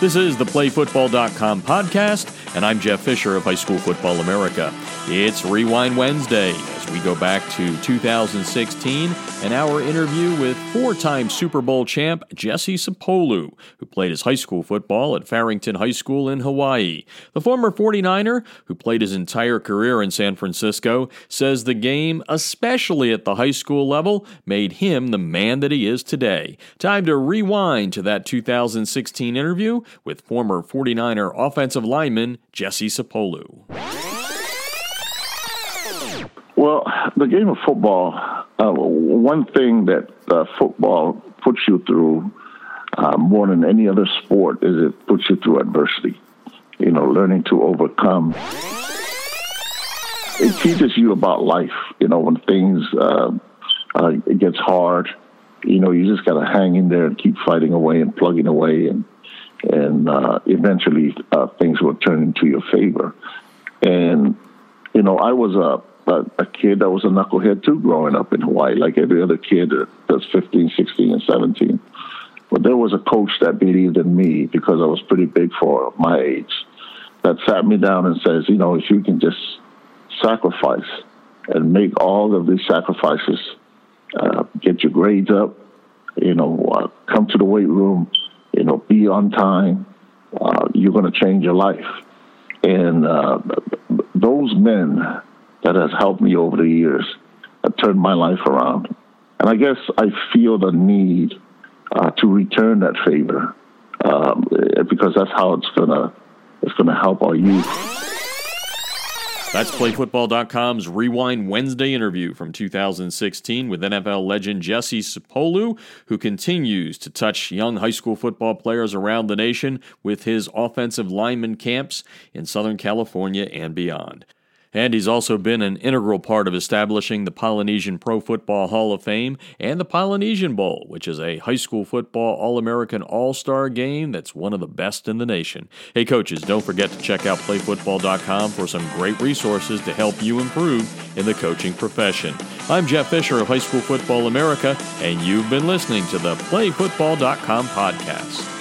This is the PlayFootball.com podcast, and I'm Jeff Fisher of High School Football America. It's Rewind Wednesday we go back to 2016 and our interview with four time Super Bowl champ Jesse Sapolu, who played his high school football at Farrington High School in Hawaii. The former 49er, who played his entire career in San Francisco, says the game, especially at the high school level, made him the man that he is today. Time to rewind to that 2016 interview with former 49er offensive lineman Jesse Sapolu. Well, the game of football, uh, one thing that uh, football puts you through uh, more than any other sport is it puts you through adversity. You know, learning to overcome. It teaches you about life. You know, when things uh, uh, it gets hard, you know, you just got to hang in there and keep fighting away and plugging away, and and uh, eventually things will turn into your favor. And you know, I was a a, a, kid that was a knucklehead too growing up in Hawaii, like every other kid that's 15, 16, and 17. But there was a coach that believed in me because I was pretty big for my age that sat me down and says, you know, if you can just sacrifice and make all of these sacrifices, uh, get your grades up, you know, uh, come to the weight room, you know, be on time, uh, you're going to change your life. And uh, those men that has helped me over the years, have turned my life around. And I guess I feel the need uh, to return that favor um, because that's how it's gonna it's gonna help our youth. That's PlayFootball.com's Rewind Wednesday interview from 2016 with NFL legend Jesse Sapolu, who continues to touch young high school football players around the nation with his offensive lineman camps in Southern California and beyond. And he's also been an integral part of establishing the Polynesian Pro Football Hall of Fame and the Polynesian Bowl, which is a high school football All American All Star game that's one of the best in the nation. Hey, coaches, don't forget to check out playfootball.com for some great resources to help you improve in the coaching profession. I'm Jeff Fisher of High School Football America, and you've been listening to the playfootball.com podcast.